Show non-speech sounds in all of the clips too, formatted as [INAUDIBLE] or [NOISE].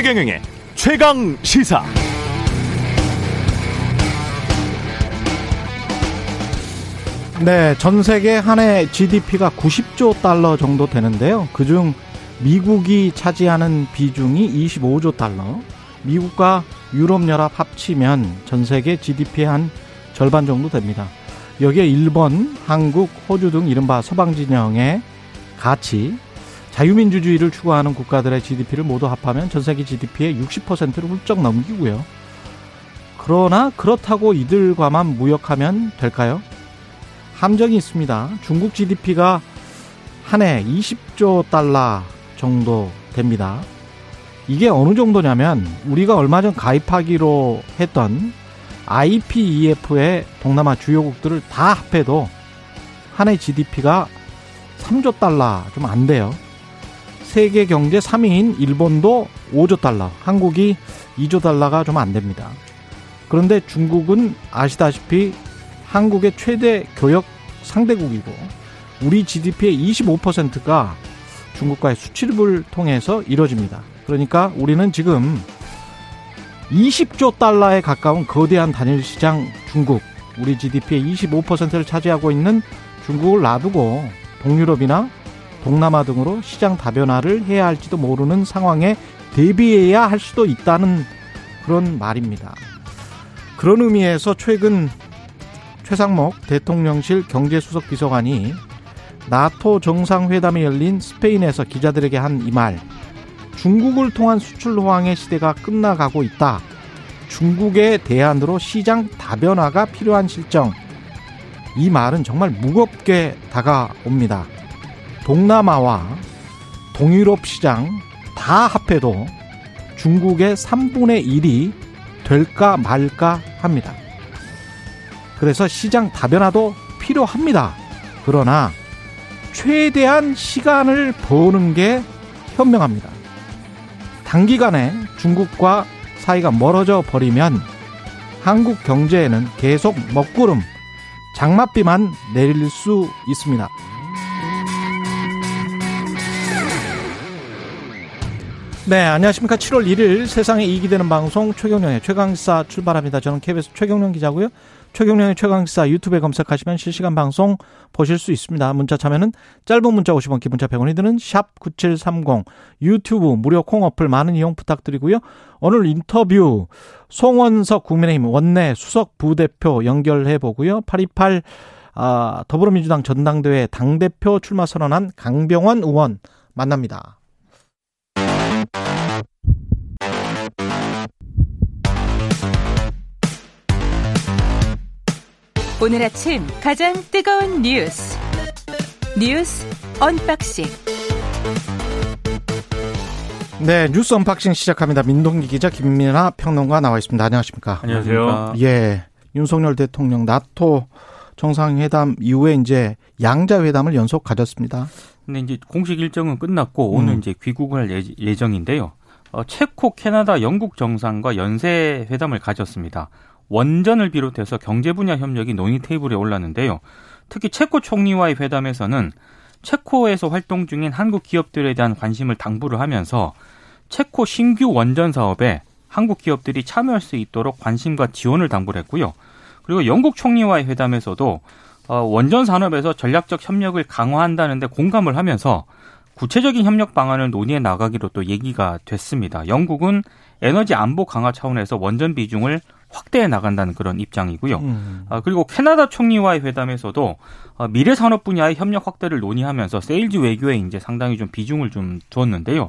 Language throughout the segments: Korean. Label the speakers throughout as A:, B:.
A: 최경영의 최강 시사.
B: 네, 전 세계 한 해 GDP가 90조 달러 정도 되는데요. 그중 미국이 차지하는 비중이 25조 달러. 미국과 유럽연합 합치면 전 세계 GDP의 한 절반 정도 됩니다. 여기에 일본, 한국, 호주 등 이른바 서방 진영의 가치, 자유민주주의를 추구하는 국가들의 GDP를 모두 합하면 전 세계 GDP의 60%를 훌쩍 넘기고요. 그러나 그렇다고 이들과만 무역하면 될까요? 함정이 있습니다. 중국 GDP가 한 해 20조 달러 정도 됩니다. 이게 어느 정도냐면 우리가 얼마 전 가입하기로 했던 IPEF의 동남아 주요국들을 다 합해도 한 해 GDP가 3조 달러 좀 안 돼요. 세계 경제 3위인 일본도 5조 달러, 한국이 2조 달러가 좀 안 됩니다. 그런데 중국은 아시다시피 한국의 최대 교역 상대국이고 우리 GDP의 25%가 중국과의 수출입을 통해서 이루어집니다. 그러니까 우리는 지금 20조 달러에 가까운 거대한 단일 시장 중국, 우리 GDP의 25%를 차지하고 있는 중국을 놔두고 동유럽이나 동남아 등으로 시장 다변화를 해야 할지도 모르는 상황에 대비해야 할 수도 있다는 그런 말입니다. 그런 의미에서 최근 최상목 대통령실 경제수석 비서관이 나토 정상회담이 열린 스페인에서 기자들에게 한 이 말. 중국을 통한 수출 호황의 시대가 끝나가고 있다. 중국의 대안으로 시장 다변화가 필요한 실정. 이 말은 정말 무겁게 다가옵니다. 동남아와 동유럽 시장 다 합해도 중국의 3분의 1이 될까 말까 합니다. 그래서 시장 다변화도 필요합니다. 그러나 최대한 시간을 버는 게 현명합니다. 단기간에 중국과 사이가 멀어져 버리면 한국 경제에는 계속 먹구름, 장맛비만 내릴 수 있습니다. 네, 안녕하십니까. 7월 1일 세상에 이익이 되는 방송 최경령의 최강사 출발합니다. 저는 KBS 최경령 기자고요. 최경령의 최강사 유튜브에 검색하시면 실시간 방송 보실 수 있습니다. 문자 참여는 짧은 문자 50원, 기본자 100원이 드는 샵 9730 유튜브 무료 콩 어플 많은 이용 부탁드리고요. 오늘 인터뷰 송원석 국민의힘 원내 수석 부대표 연결해 보고요. 828 아, 더불어민주당 전당대회 당대표 출마 선언한 강병원 의원 만납니다.
C: 오늘 아침 가장 뜨거운 뉴스 뉴스 unboxing
B: 네, 뉴스 unboxing 시작합니다. 민동기 기자 김민아 평론가 나와 있습니다. 안녕하십니까?
D: 안녕하세요.
B: 예. 윤석열 대통령 나토 정상회담 이후에 이제 양자 회담을 연속 가졌습니다.
D: 근데 이제 공식 일정은 끝났고 오늘 음. 이제 귀국을 할 예정인데요. 어, 체코, 캐나다, 영국 정상과 연쇄 회담을 가졌습니다. 원전을 비롯해서 경제 분야 협력이 논의 테이블에 올랐는데요. 특히 체코 총리와의 회담에서는 체코에서 활동 중인 한국 기업들에 대한 관심을 당부를 하면서 체코 신규 원전 사업에 한국 기업들이 참여할 수 있도록 관심과 지원을 당부를 했고요. 그리고 영국 총리와의 회담에서도 어, 원전 산업에서 전략적 협력을 강화한다는데 공감을 하면서 구체적인 협력 방안을 논의해 나가기로 또 얘기가 됐습니다. 영국은 에너지 안보 강화 차원에서 원전 비중을 확대해 나간다는 그런 입장이고요. 음. 아, 그리고 캐나다 총리와의 회담에서도 어, 미래 산업 분야의 협력 확대를 논의하면서 세일즈 외교에 이제 상당히 좀 비중을 좀 두었는데요.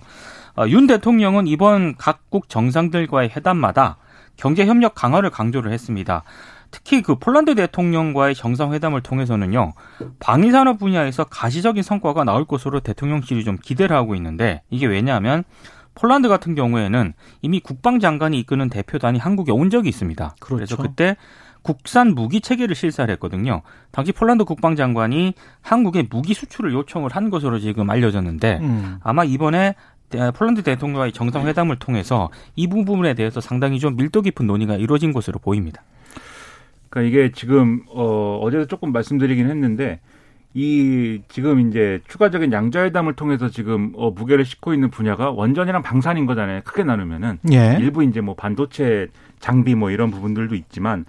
D: 아, 윤 대통령은 이번 각국 정상들과의 회담마다 경제 협력 강화를 강조를 했습니다. 특히 그 폴란드 대통령과의 정상회담을 통해서는요 방위 산업 분야에서 가시적인 성과가 나올 것으로 대통령실이 좀 기대를 하고 있는데 이게 왜냐하면 폴란드 같은 경우에는 이미 국방장관이 이끄는 대표단이 한국에 온 적이 있습니다. 그렇죠. 그래서 그때 국산 무기 체계를 실사를 했거든요. 당시 폴란드 국방장관이 한국에 무기 수출을 요청을 한 것으로 지금 알려졌는데 음. 아마 이번에 폴란드 대통령과의 정상회담을 통해서 이 부분에 대해서 상당히 좀 밀도 깊은 논의가 이루어진 것으로 보입니다.
E: 그러니까 이게 지금 어 어제도 조금 말씀드리긴 했는데 이 지금 이제 추가적인 양자회담을 통해서 지금 어 무게를 싣고 있는 분야가 원전이랑 방산인 거잖아요. 크게 나누면은
B: 예.
E: 일부 이제 뭐 반도체 장비 뭐 이런 부분들도 있지만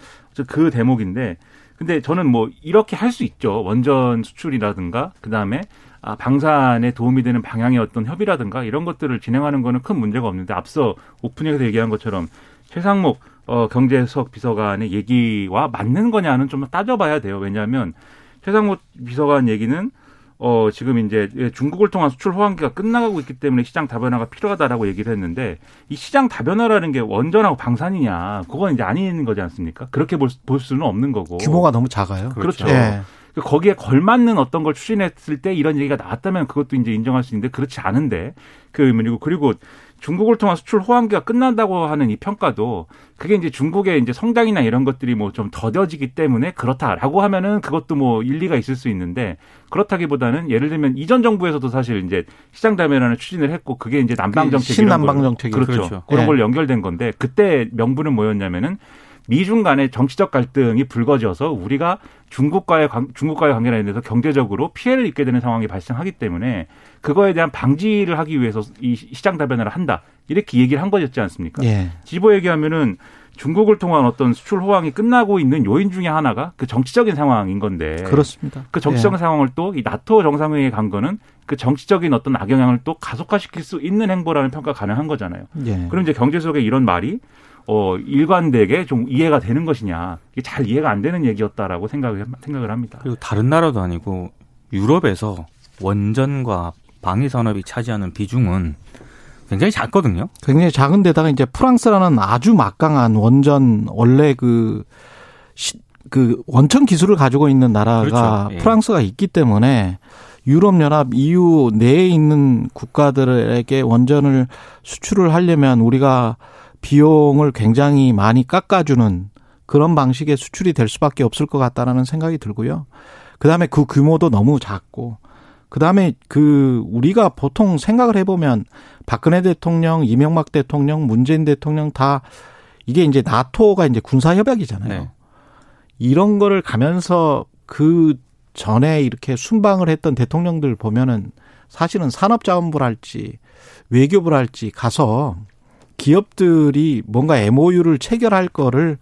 E: 그 대목인데 근데 저는 뭐 이렇게 할 수 있죠. 원전 수출이라든가 그다음에 아, 방산에 도움이 되는 방향의 어떤 협의라든가 이런 것들을 진행하는 거는 큰 문제가 없는데 앞서 오프닝에서 얘기한 것처럼 최상목 어, 경제석 비서관의 얘기와 맞는 거냐는 좀 따져봐야 돼요. 왜냐하면 최상목 비서관 얘기는 어, 지금 이제 중국을 통한 수출 호황기가 끝나가고 있기 때문에 시장 다변화가 필요하다라고 얘기를 했는데 이 시장 다변화라는 게 원전하고 방산이냐 그건 이제 아닌 거지 않습니까? 그렇게 볼, 볼 수는 없는 거고
B: 규모가 너무 작아요.
E: 그렇죠.
B: 예.
E: 거기에 걸맞는 어떤 걸 추진했을 때 이런 얘기가 나왔다면 그것도 이제 인정할 수 있는데 그렇지 않은데 그 의미고 그리고 중국을 통한 수출 호황기가 끝난다고 하는 이 평가도 그게 이제 중국의 이제 성장이나 이런 것들이 뭐 좀 더뎌지기 때문에 그렇다라고 하면은 그것도 뭐 일리가 있을 수 있는데 그렇다기보다는 예를 들면 이전 정부에서도 사실 이제 시장 다변화를 추진을 했고 그게 이제 남방 정책
B: 신남방 정책이
E: 그렇죠.
D: 그렇죠.
E: 그런
B: 예.
E: 걸 연결된 건데 그때 명분은 뭐였냐면은 미중 간의 정치적 갈등이 불거져서 우리가 중국과의 관, 중국과의 관계에 대해서 경제적으로 피해를 입게 되는 상황이 발생하기 때문에 그거에 대한 방지를 하기 위해서 이 시장 다변화를 한다 이렇게 얘기를 한 거였지 않습니까?
B: 예.
E: 지보 얘기하면은 중국을 통한 어떤 수출 호황이 끝나고 있는 요인 중에 하나가 그 정치적인 상황인 건데
B: 그렇습니다.
E: 그 정치적
B: 예.
E: 상황을 또 이 나토 정상회의에 간 거는 그 정치적인 어떤 악영향을 또 가속화시킬 수 있는 행보라는 평가 가 가능한 거잖아요.
B: 예.
E: 그럼 이제 경제속의 이런 말이 어 일관되게 좀 이해가 되는 것이냐 이게 잘 이해가 안 되는 얘기였다라고 생각을 생각을 합니다.
D: 그리고 다른 나라도 아니고 유럽에서 원전과 방위 산업이 차지하는 비중은 굉장히 작거든요.
B: 굉장히 작은 데다가 이제 프랑스라는 아주 막강한 원전 원래 그, 시, 그 원천 기술을 가지고 있는 나라가
D: 그렇죠. 예.
B: 프랑스가 있기 때문에 유럽연합 EU 내에 있는 국가들에게 원전을 수출을 하려면 우리가 비용을 굉장히 많이 깎아주는 그런 방식의 수출이 될 수밖에 없을 것 같다라는 생각이 들고요. 그 다음에 그 규모도 너무 작고, 그 다음에 그 우리가 보통 생각을 해보면 박근혜 대통령, 이명박 대통령, 문재인 대통령 다 이게 이제 나토가 이제 군사협약이잖아요.
D: 네.
B: 이런 거를 가면서 그 전에 이렇게 순방을 했던 대통령들 보면은 사실은 산업자원부랄지 외교부랄지 가서 기업들이 뭔가 MOU를 체결할 거를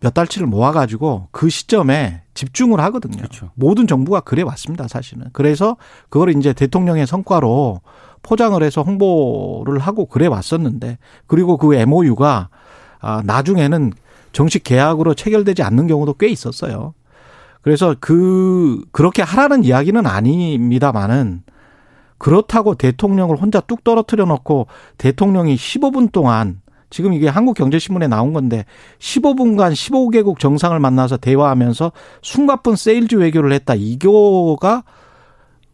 B: 몇 달치를 모아가지고 그 시점에 집중을 하거든요.
D: 그렇죠.
B: 모든 정부가 그래 왔습니다, 사실은. 그래서 그걸 이제 대통령의 성과로 포장을 해서 홍보를 하고 그래 왔었는데, 그리고 그 MOU가 아, 나중에는 정식 계약으로 체결되지 않는 경우도 꽤 있었어요. 그래서 그, 그렇게 하라는 이야기는 아닙니다만은 그렇다고 대통령을 혼자 뚝 떨어뜨려 놓고 대통령이 15분 동안 지금 이게 한국경제신문에 나온 건데 15분간 15개국 정상을 만나서 대화하면서 숨가쁜 세일즈 외교를 했다. 이거가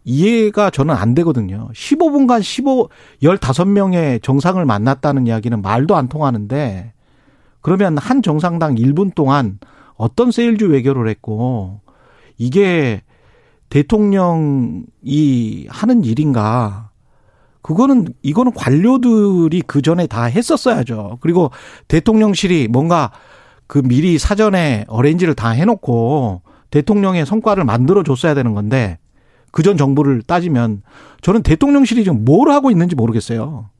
B: 이해가 저는 안 되거든요. 15분간 15, 15명의 정상을 만났다는 이야기는 말도 안 통하는데 그러면 한 정상당 1분 동안 어떤 세일즈 외교를 했고 이게 대통령이 하는 일인가? 그거는 이거는 관료들이 그 전에 다 했었어야죠. 그리고 대통령실이 뭔가 그 미리 사전에 arrange를 다 해놓고 대통령의 성과를 만들어 줬어야 되는 건데 그 전 정부를 따지면 저는 대통령실이 지금 뭘 하고 있는지 모르겠어요.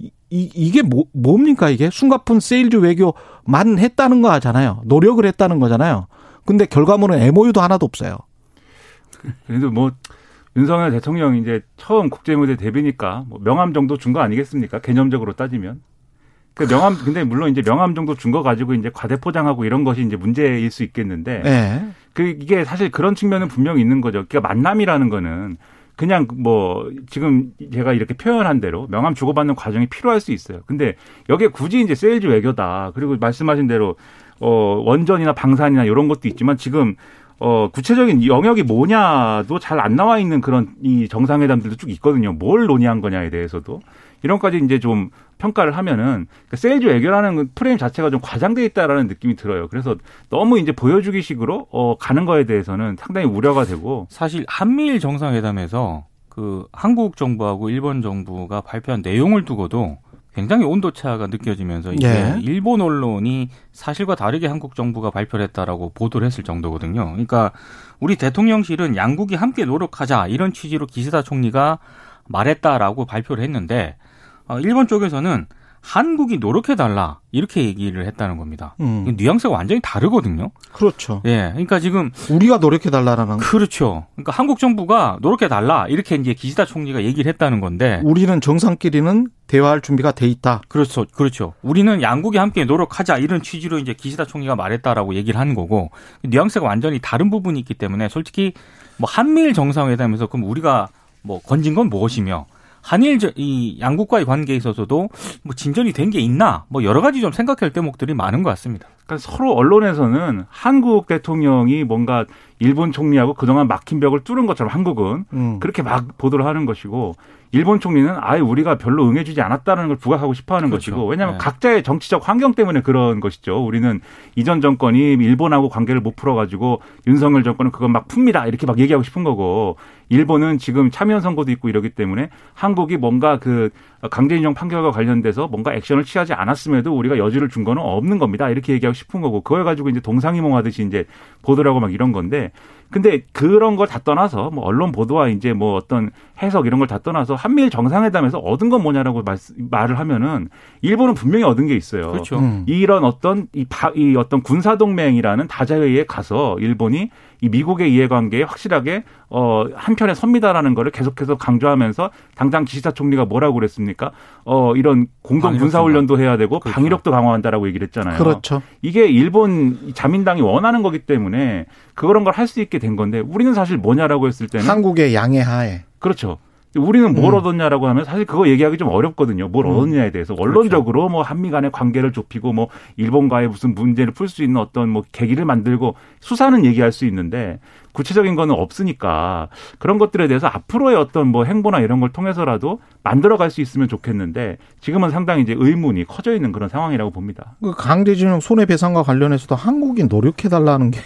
B: 이, 이, 이게 뭐, 뭡니까 이게? 숨가쁜 세일즈 외교만 했다는 거잖아요. 노력을 했다는 거잖아요. 근데 결과물은 MOU도 하나도 없어요.
E: 그래도 뭐 윤석열 대통령 이제 처음 국제무대 데뷔니까 뭐 명함 정도 준 거 아니겠습니까? 개념적으로 따지면. 그 명함 근데 물론 이제 명함 정도 준 거 가지고 이제 과대 포장하고 이런 것이 이제 문제일 수 있겠는데
B: 네.
E: 그 이게 사실 그런 측면은 분명히 있는 거죠. 그러니까 만남이라는 거는 그냥 뭐 지금 제가 이렇게 표현한 대로 명함 주고받는 과정이 필요할 수 있어요. 근데 여기에 굳이 이제 세일즈 외교다. 그리고 말씀하신 대로 어 원전이나 방산이나 이런 것도 있지만 지금 어 구체적인 영역이 뭐냐도 잘 안 나와 있는 그런 이 정상회담들도 쭉 있거든요. 뭘 논의한 거냐에 대해서도 이런 까지 이제 좀 평가를 하면은 그 세일즈 외교라는 그 프레임 자체가 좀 과장돼 있다라는 느낌이 들어요. 그래서 너무 이제 보여주기식으로 어 가는 거에 대해서는 상당히 우려가 되고
D: 사실 한미일 정상회담에서 그 한국 정부하고 일본 정부가 발표한 내용을 두고도 굉장히 온도차가 느껴지면서 이제
B: 예.
D: 일본 언론이 사실과 다르게 한국 정부가 발표를 했다라고 보도를 했을 정도거든요. 그러니까 우리 대통령실은 양국이 함께 노력하자 이런 취지로 기시다 총리가 말했다라고 발표를 했는데 어, 일본 쪽에서는 한국이 노력해달라 이렇게 얘기를 했다는 겁니다.
B: 음.
D: 뉘앙스가 완전히 다르거든요.
B: 그렇죠.
D: 예, 그러니까 지금
B: 우리가 노력해 달라는
D: 그렇죠. 그러니까 한국 정부가 노력해달라 이렇게 이제 기시다 총리가 얘기를 했다는 건데
B: 우리는 정상끼리는 대화할 준비가 돼 있다.
D: 그렇죠. 그렇죠. 우리는 양국이 함께 노력하자 이런 취지로 이제 기시다 총리가 말했다라고 얘기를 하는 거고 뉘앙스가 완전히 다른 부분이 있기 때문에 솔직히 뭐 한미일 정상회담에서 그럼 우리가 뭐 건진 건 무엇이며 한일 저- 이 양국과의 관계에 있어서도 뭐 진전이 된 게 있나 뭐 여러 가지 좀 생각할 대목들이 많은 것 같습니다.
E: 그러니까 서로 언론에서는 한국 대통령이 뭔가 일본 총리하고 그동안 막힌 벽을 뚫은 것처럼 한국은
B: 음.
E: 그렇게 막 보도를 하는 것이고 일본 총리는 아예 우리가 별로 응해주지 않았다는 걸 부각하고 싶어하는
D: 그렇죠.
E: 것이고 왜냐하면
D: 네.
E: 각자의 정치적 환경 때문에 그런 것이죠. 우리는 이전 정권이 일본하고 관계를 못 풀어가지고 윤석열 정권은 그건 막 풉니다 이렇게 막 얘기하고 싶은 거고 일본은 지금 참여 선거도 있고 이러기 때문에 한국이 뭔가 그 강제인용 판결과 관련돼서 뭔가 액션을 취하지 않았음에도 우리가 여지를 준 거는 없는 겁니다. 이렇게 얘기하고 싶은 거고 그걸 가지고 이제 동상이몽하듯이 이제 하고 막 이런 건데 근데 그런 걸 다 떠나서 뭐 언론 보도와 이제 뭐 어떤 해석 이런 걸 다 떠나서 한미일 정상회담에서 얻은 건 뭐냐라고 말, 말을 하면은 일본은 분명히 얻은 게 있어요.
D: 그렇죠.
B: 음.
E: 이런 어떤 이, 바, 이 어떤 군사 동맹이라는 다자회의에 가서 일본이 이 미국의 이해관계에 확실하게 어 한편에 섭니다라는 거를 계속해서 강조하면서 당장 기시다 총리가 뭐라고 그랬습니까? 어 이런 공동 군사 훈련도 해야 되고
D: 그렇죠.
E: 방위력도 강화한다라고 얘기를 했잖아요.
B: 그렇죠.
E: 이게 일본 자민당이 원하는 거기 때문에 그런 걸 할 수 있게 된 건데 우리는 사실 뭐냐라고 했을 때는
B: 한국의 양해 하에.
E: 그렇죠. 우리는 뭘
B: 음.
E: 얻었냐라고 하면 사실 그거 얘기하기 좀 어렵거든요. 뭘
B: 음.
E: 얻었냐에 대해서 원론적으로 뭐 한미 간의 관계를 좁히고 뭐 일본과의 무슨 문제를 풀 수 있는 어떤 뭐 계기를 만들고 수사는 얘기할 수 있는데 구체적인 거는 없으니까 그런 것들에 대해서 앞으로의 어떤 뭐 행보나 이런 걸 통해서라도 만들어 갈 수 있으면 좋겠는데 지금은 상당히 이제 의문이 커져 있는 그런 상황이라고 봅니다.
B: 그 강제징용 손해배상과 관련해서도 한국이 노력해 달라는 게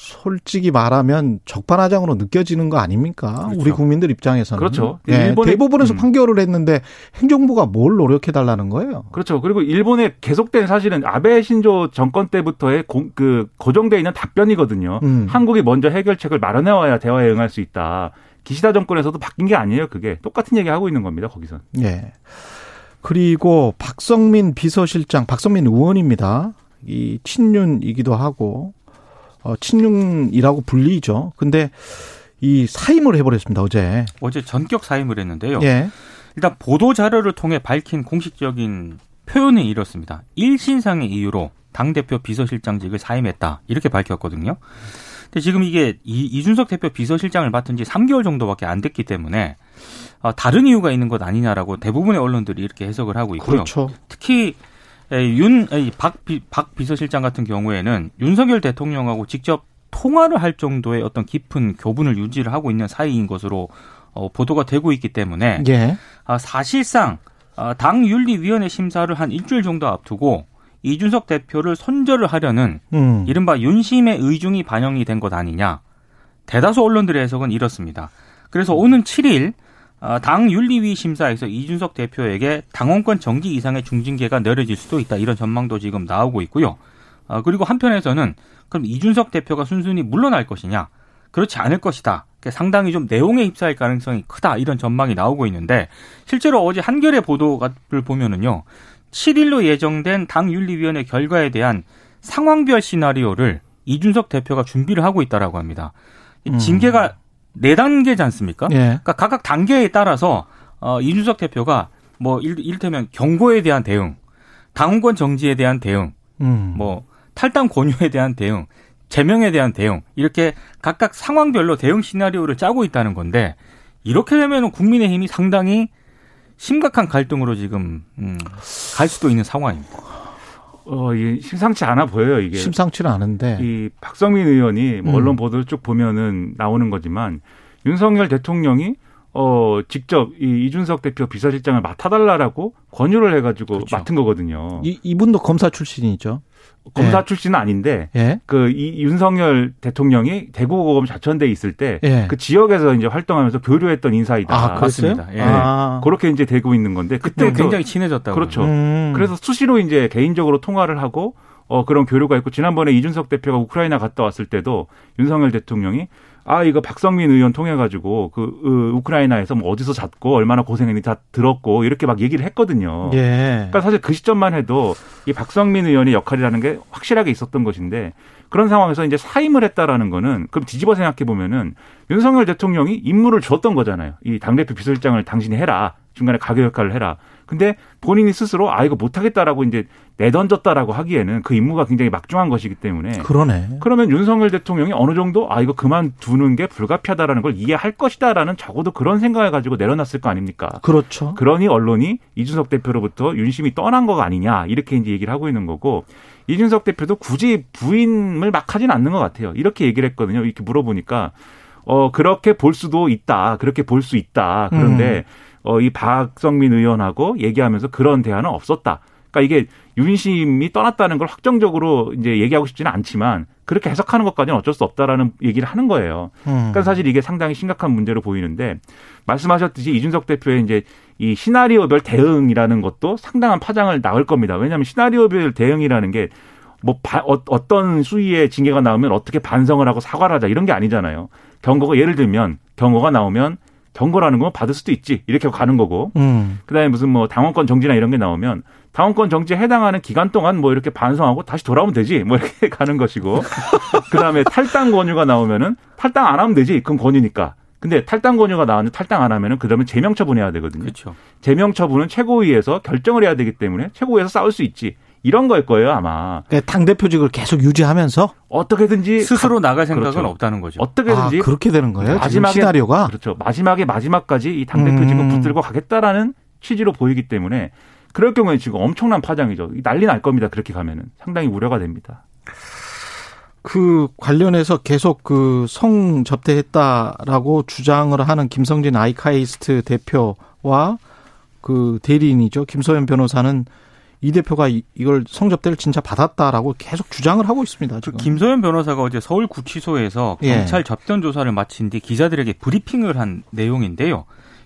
B: 솔직히 말하면 적반하장으로 느껴지는 거 아닙니까?
D: 그렇죠.
B: 우리 국민들 입장에서는.
E: 그렇죠.
B: 예,
E: 일본의-
B: 대법원에서
E: 음.
B: 판결을 했는데 행정부가 뭘 노력해 달라는 거예요?
E: 그렇죠. 그리고 일본의 계속된 사실은 아베 신조 정권 때부터의 고, 그 고정돼 있는 답변이거든요.
B: 음.
E: 한국이 먼저 해결책을 마련해 와야 대화에 응할 수 있다. 기시다 정권에서도 바뀐 게 아니에요. 그게 똑같은 얘기 하고 있는 겁니다. 거기선.
B: 예. 그리고 박성민 비서실장, 박성민 의원입니다. 이 친윤이기도 하고 어, 친윤이라고 불리죠. 근데 이 사임을 해버렸습니다 어제.
D: 어제 전격 사임을 했는데요.
B: 예.
D: 일단 보도 자료를 통해 밝힌 공식적인 표현은 이렇습니다. 일신상의 이유로 당 대표 비서실장직을 사임했다 이렇게 밝혔거든요. 근데 지금 이게 이, 이준석 대표 비서실장을 맡은 지 3개월 정도밖에 안 됐기 때문에 어, 다른 이유가 있는 것 아니냐라고 대부분의 언론들이 이렇게 해석을 하고 있고요.
B: 그렇죠.
D: 특히 윤 박 박 비서실장 같은 경우에는 윤석열 대통령하고 직접 통화를 할 정도의 어떤 깊은 교분을 유지를 하고 있는 사이인 것으로 어, 보도가 되고 있기 때문에
B: 예.
D: 아, 사실상 아, 당 윤리위원회 심사를 한 일주일 정도 앞두고 이준석 대표를 손절을 하려는
B: 음.
D: 이른바 윤심의 의중이 반영이 된 것 아니냐. 대다수 언론들의 해석은 이렇습니다. 그래서 오는 7일 아, 당 윤리위 심사에서 이준석 대표에게 당원권 정지 이상의 중징계가 내려질 수도 있다. 이런 전망도 지금 나오고 있고요. 아, 그리고 한편에서는 그럼 이준석 대표가 순순히 물러날 것이냐? 그렇지 않을 것이다. 그러니까 상당히 좀 내용에 휩싸일 가능성이 크다. 이런 전망이 나오고 있는데 실제로 어제 한겨레 보도를 보면은요. 7일로 예정된 당 윤리위원회 결과에 대한 상황별 시나리오를 이준석 대표가 준비를 하고 있다라고 합니다. 이
B: 음.
D: 징계가 네 단계지 않습니까?
B: 예.
D: 그러니까 각각 단계에 따라서 어, 이준석 대표가 뭐 일, 이를테면 경고에 대한 대응, 당원권 정지에 대한 대응,
B: 음.
D: 뭐 탈당 권유에 대한 대응, 제명에 대한 대응 이렇게 각각 상황별로 대응 시나리오를 짜고 있다는 건데 이렇게 되면 국민의힘이 상당히 심각한 갈등으로 지금 음, 갈 수도 있는 상황입니다.
E: 어, 이 심상치 않아 보여요, 이게.
B: 심상치는 않은데.
E: 이 박성민 의원이 뭐
B: 음.
E: 언론 보도를 쭉 보면은 나오는 거지만 윤석열 대통령이 어 직접 이 이준석 대표 비서실장을 맡아달라라고 권유를 해가지고
D: 그렇죠.
E: 맡은 거거든요.
B: 이, 이분도 검사 출신이죠.
E: 검사
B: 예.
E: 출신은 아닌데
B: 예.
E: 그이 윤석열 대통령이 대구고검 자천대 에 있을 때그
B: 예.
E: 지역에서 이제 활동하면서 교류했던 인사이다.
B: 아, 그랬어요?
D: 맞습니다. 예.
B: 아.
E: 그렇게 이제 되고 있는 건데
D: 그때
E: 그때
D: 굉장히 친해졌다고.
E: 그렇죠.
B: 음.
E: 그래서 수시로 이제 개인적으로 통화를 하고 어 그런 교류가 있고 지난번에 이준석 대표가 우크라이나 갔다 왔을 때도 윤석열 대통령이 아 이거 박성민 의원 통해 가지고 그 으, 우크라이나에서 뭐 어디서 잤고 얼마나 고생했는지 다 들었고 이렇게 막 얘기를 했거든요.
B: 예.
E: 그러니까 사실 그 시점만 해도 이 박성민 의원의 역할이라는 게 확실하게 있었던 것인데 그런 상황에서 이제 사임을 했다라는 거는 그럼 뒤집어 생각해 보면은 윤석열 대통령이 임무를 줬던 거잖아요. 이 당대표 비서실장을 당신이 해라. 중간에 가교 역할을 해라. 근데 본인이 스스로 아 이거 못하겠다라고 이제 내던졌다라고 하기에는 그 임무가 굉장히 막중한 것이기 때문에
B: 그러네.
E: 그러면 윤석열 대통령이 어느 정도 아 이거 그만두는 게 불가피하다라는 걸 이해할 것이다라는 적어도 그런 생각을 가지고 내려놨을 거 아닙니까?
B: 그렇죠.
E: 그러니 언론이 이준석 대표로부터 윤심이 떠난 거가 아니냐 이렇게 이제 얘기를 하고 있는 거고 이준석 대표도 굳이 부인을 막 하진 않는 것 같아요. 이렇게 얘기를 했거든요. 이렇게 물어보니까 어 그렇게 볼 수도 있다. 그렇게 볼 수 있다. 그런데 어 이 박성민 의원하고 얘기하면서 그런 대화는 없었다. 그러니까 이게 윤심이 떠났다는 걸 확정적으로 이제 얘기하고 싶지는 않지만 그렇게 해석하는 것까지는 어쩔 수 없다라는 얘기를 하는 거예요.
B: 음.
E: 그러니까 사실 이게 상당히 심각한 문제로 보이는데 말씀하셨듯이 이준석 대표의 이제 이 시나리오별 대응이라는 것도 상당한 파장을 낳을 겁니다. 왜냐하면 시나리오별 대응이라는 게 뭐 어, 떤 수위의 징계가 나오면 어떻게 반성을 하고 사과를 하자 이런 게 아니잖아요. 경고가 예를 들면 경고가 나오면 경고라는 건 받을 수도 있지. 이렇게 가는 거고.
B: 음.
E: 그다음에 무슨 뭐 당원권 정지나 이런 게 나오면 당원권 정지에 해당하는 기간 동안 뭐 이렇게 반성하고 다시 돌아오면 되지. 뭐 이렇게 [LAUGHS] 가는 것이고. 그다음에 탈당 권유가 나오면은 탈당 안 하면 되지. 그건 권유니까. 근데 탈당 권유가 나왔는데 탈당 안 하면은 그다음에 제명 처분해야 되거든요.
D: 그렇죠.
E: 제명 처분은 최고위에서 결정을 해야 되기 때문에 최고위에서 싸울 수 있지 이런 거일 거예요 아마
B: 그러니까 당 대표직을 계속 유지하면서
E: 어떻게든지
D: 스스로 나갈 생각은
E: 그렇죠.
D: 없다는 거죠.
B: 아,
E: 어떻게든지
B: 그렇게 되는 거예요.
E: 마지막에
B: 시나리오가
E: 그렇죠. 마지막에 마지막까지 이 당 대표직은
B: 음.
E: 붙들고 가겠다라는 취지로 보이기 때문에 그럴 경우에 지금 엄청난 파장이죠. 난리 날 겁니다. 그렇게 가면은 상당히 우려가 됩니다.
B: 그 관련해서 계속 그 성 접대했다라고 주장을 하는 김성진 아이카이스트 대표와 그 대리인이죠 김소연 변호사는 이 대표가 이- 이걸 성접대를 진짜 받았다라고 계속 주장을 하고 있습니다.
D: 그
B: 지금.
D: 김소연 변호사가 어제 서울구치소에서
B: 예.
D: 경찰 접견 조사를 마친 뒤 기자들에게 브리핑을 한 내용인데요.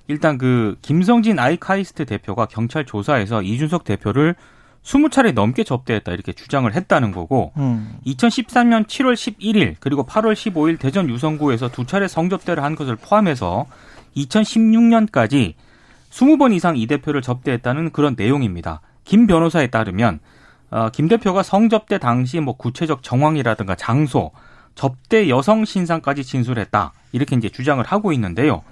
D: 일단 그 김성진 아이카이스트 대표가 경찰 조사에서 이준석 대표를 20차례 넘게 접대했다 이렇게 주장을 했다는 거고
B: 음.
D: 2013년 7월 11일 그리고 8월 15일 대전 유성구에서 두 차례 성접대를 한 것을 포함해서 2016년까지 20번 이상 이 대표를 접대했다는 그런 내용입니다. 김 변호사에 따르면 어, 김 대표가 성접대 당시 뭐 구체적 정황이라든가 장소, 접대 여성 신상까지 진술했다 이렇게 이제 주장을 하고 있는데요.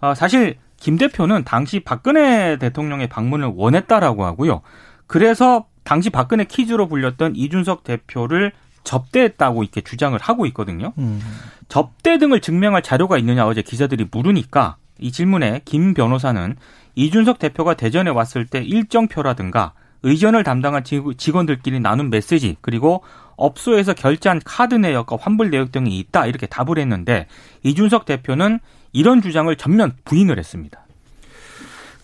D: 어, 사실 김 대표는 당시 박근혜 대통령의 방문을 원했다라고 하고요. 그래서 당시 박근혜 퀴즈로 불렸던 이준석 대표를 접대했다고 이렇게 주장을 하고 있거든요.
B: 음.
D: 접대 등을 증명할 자료가 있느냐 어제 기자들이 물으니까 이 질문에 김 변호사는 이준석 대표가 대전에 왔을 때 일정표라든가 의전을 담당한 직- 직원들끼리 나눈 메시지 그리고 업소에서 결제한 카드 내역과 환불 내역 등이 있다 이렇게 답을 했는데 이준석 대표는 이런 주장을 전면 부인을 했습니다.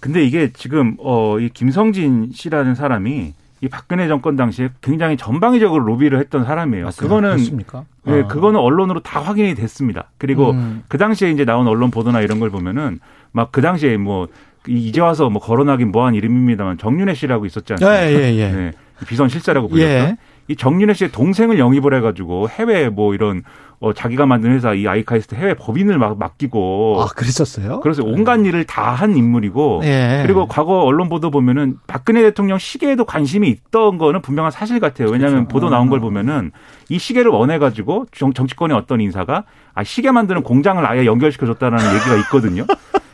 E: 근데 이게 지금 어이 김성진 씨라는 사람이 이 박근혜 정권 당시에 굉장히 전방위적으로 로비를 했던 사람이에요. 그거는
B: 그렇습니까?
E: 예,
B: 아.
E: 그거는 언론으로 다 확인이 됐습니다. 그리고
B: 음.
E: 그 당시에 이제 나온 언론 보도나 이런 걸 보면은 막 그 당시에 뭐 이- 이제 와서 뭐 거론하긴 뭐한 이름입니다만 정윤혜 씨라고 있었지 않습니까?
B: 예, 예, 예.
E: 네, 비선 실세라고 불렸던
B: 예.
E: 이 정윤혜 씨의 동생을 영입을 해가지고 해외 뭐 이런 어 자기가 만든 회사 이 아이카이스트 해외 법인을 막 맡기고
B: 아, 그랬었어요?
E: 그래서 온갖 일을 다 한 인물이고
B: 예.
E: 그리고 과거 언론 보도 보면은 박근혜 대통령 시계에도 관심이 있던 거는 분명한 사실 같아요. 왜냐하면 보도 나온 걸 보면은 이 시계를 원해가지고 정, 정치권의 어떤 인사가 아 시계 만드는 공장을 아예 연결시켜줬다라는 얘기가 있거든요.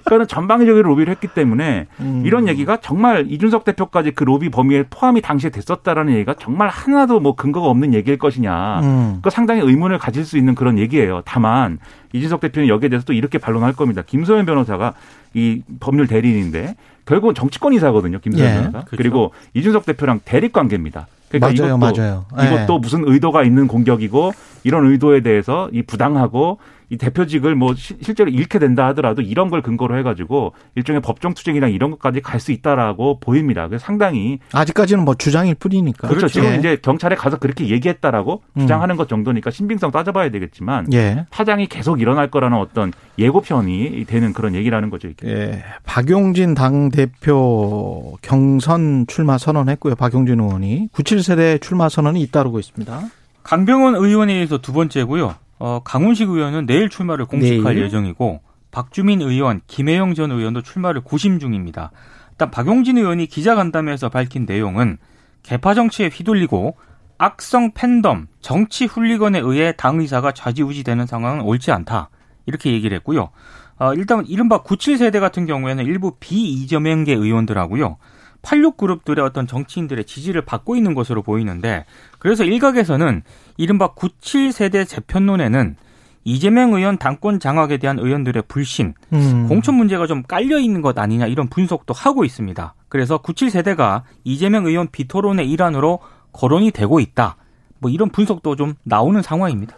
E: 그러니까는 전방위적으로 로비를 했기 때문에
B: 음.
E: 이런 얘기가 정말 이준석 대표까지 그 로비 범위에 포함이 당시에 됐었다라는 얘기가 정말 하나도 뭐 근거가 없는 얘기일 것이냐.
B: 음.
E: 그 상당히 의문을 가질 수 있는 그런 얘기예요. 다만 이준석 대표는 여기에 대해서 또 이렇게 반론할 겁니다. 김소연 변호사가 이 법률 대리인인데 결국은 정치권 이사거든요. 김소연
B: 예.
E: 변호사.
D: 그렇죠.
E: 그리고 이준석 대표랑 대립 관계입니다. 그러니까
B: 맞아요,
E: 이것도
B: 맞아요. 예.
E: 이것도 무슨 의도가 있는 공격이고 이런 의도에 대해서 이 부당하고 이 대표직을 뭐 시, 실제로 잃게 된다 하더라도 이런 걸 근거로 해가지고 일종의 법정 투쟁이랑 이런 것까지 갈 수 있다라고 보입니다. 그래서 상당히
B: 아직까지는 뭐 주장일 뿐이니까.
E: 그렇죠. 지금
B: 예.
E: 이제 경찰에 가서 그렇게 얘기했다라고
B: 음.
E: 주장하는 것 정도니까 신빙성 따져봐야 되겠지만
B: 예.
E: 파장이 계속 일어날 거라는 어떤 예고편이 되는 그런 얘기라는 거죠. 이게.
B: 예. 박용진 당 대표 경선 출마 선언했고요. 박용진 의원이 97세대 출마 선언이 잇따르고 있습니다.
D: 강병원 의원에 의해서 두 번째고요. 어, 강훈식 의원은 내일 출마를 공식할
B: 내일?
D: 예정이고 박주민 의원, 김혜영 전 의원도 출마를 고심 중입니다. 일단 박용진 의원이 기자간담회에서 밝힌 내용은 개파 정치에 휘둘리고 악성 팬덤, 정치 훌리건에 의해 당 의사가 좌지우지되는 상황은 옳지 않다. 이렇게 얘기를 했고요. 어, 일단 이른바 97세대 같은 경우에는 일부 비이재명계 의원들하고요. 86 그룹들의 어떤 정치인들의 지지를 받고 있는 것으로 보이는데 그래서 일각에서는 이른바 97 세대 재편론에는 이재명 의원 당권 장악에 대한 의원들의 불신,
B: 음.
D: 공천 문제가 좀 깔려 있는 것 아니냐 이런 분석도 하고 있습니다. 그래서 97 세대가 이재명 의원 비토론의 일환으로 거론이 되고 있다. 뭐 이런 분석도 좀 나오는 상황입니다.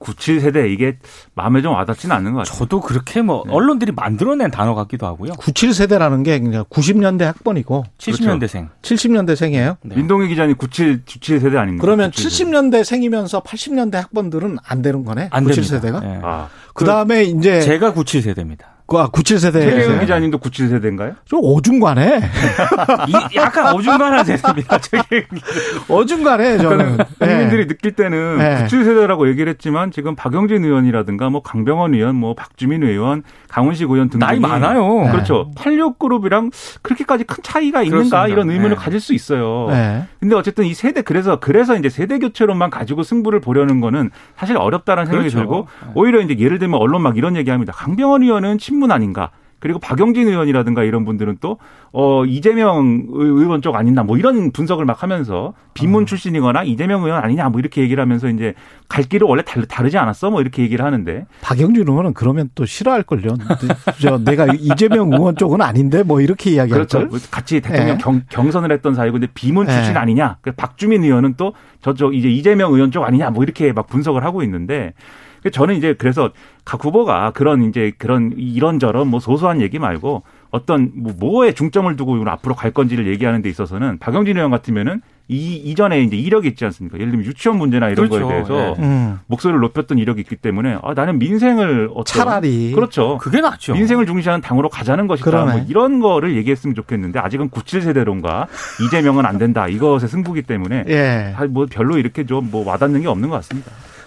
E: 97세대 이게 마음에 좀 와닿지는 않는 것 같아요.
D: 저도 그렇게 뭐 언론들이 만들어낸 단어 같기도 하고요.
B: 97세대라는 게 그냥 90년대 학번이고
D: 70년대생.
B: 70년대생이에요.
D: 네.
E: 민동희 기자님 97, 97세대 아닙니까?
B: 그러면
E: 97세대.
B: 70년대생이면서 80년대 학번들은 안 되는 거네.
D: 안 됩니다.
B: 97세대가.
D: 예.
E: 아,
B: 그 다음에 이제
D: 제가 97세대입니다.
B: 아, 97세대.
E: 최경영 기자님도 97세대인가요?
B: 좀 어중간해. [LAUGHS]
D: 이 약간 어중간한 세대입니다. 저게.
B: 어중간해, 저는.
E: 국민들이
B: 예.
E: 느낄 때는
B: 네.
E: 97세대라고 얘기를 했지만 지금 박영진 의원이라든가 뭐 강병원 의원, 뭐 박주민 의원, 강훈식 의원 등등
D: 나이 많아요.
E: 그렇죠. 86그룹이랑 그렇게까지 큰 차이가 있는가
D: 그렇습니다.
E: 이런 의문을
D: 네.
E: 가질 수 있어요.
B: 네.
E: 근데 어쨌든 이 세대 그래서 그래서 이제 세대 교체론만 가지고 승부를 보려는 거는 사실 어렵다는 생각이
D: 그렇죠.
E: 들고 오히려 이제 예를 들면 언론 막 이런 얘기합니다. 강병원 의원은 친문 아닌가? 그리고 박영진 의원이라든가 이런 분들은 또, 어, 이재명 의원 쪽 아닌가 뭐 이런 분석을 막 하면서 비문 출신이거나 이재명 의원 아니냐 뭐 이렇게 얘기를 하면서 이제 갈 길을 원래 다르, 다르지 않았어 뭐 이렇게 얘기를 하는데
B: 박영준 의원은 그러면 또 싫어할걸요. 저 내가 이재명 의원 쪽은 아닌데 뭐 이렇게 이야기할
E: 그렇죠.
B: 걸.
E: 같이 대통령
B: 네.
E: 경, 경선을 했던 사이고 근데 비문
B: 네.
E: 출신 아니냐. 그래서 박주민 의원은 또 저쪽 이제 이재명 의원 쪽 아니냐 뭐 이렇게 막 분석을 하고 있는데 저는 이제 그래서 각 후보가 그런 이제 그런 이런저런 뭐 소소한 얘기 말고 어떤 뭐 뭐에 중점을 두고 앞으로 갈 건지를 얘기하는 데 있어서는 박영진 의원 같으면은 이 이전에 이제 이력이 있지 않습니까? 예를 들면 유치원 문제나 이런
D: 그렇죠.
E: 거에 대해서
D: 네.
B: 음.
E: 목소리를 높였던 이력이 있기 때문에 아, 나는 민생을 어떤
B: 차라리.
E: 그렇죠.
D: 그게 낫죠.
E: 민생을 중시하는 당으로 가자는 것이다.
B: 그러네.
E: 뭐 이런 거를 얘기했으면 좋겠는데 아직은 97세대론가 이재명은 안 된다. 이것의 승부기 때문에
B: 예.
E: 아, 뭐 별로 이렇게 좀 뭐 와닿는 게 없는 것 같습니다.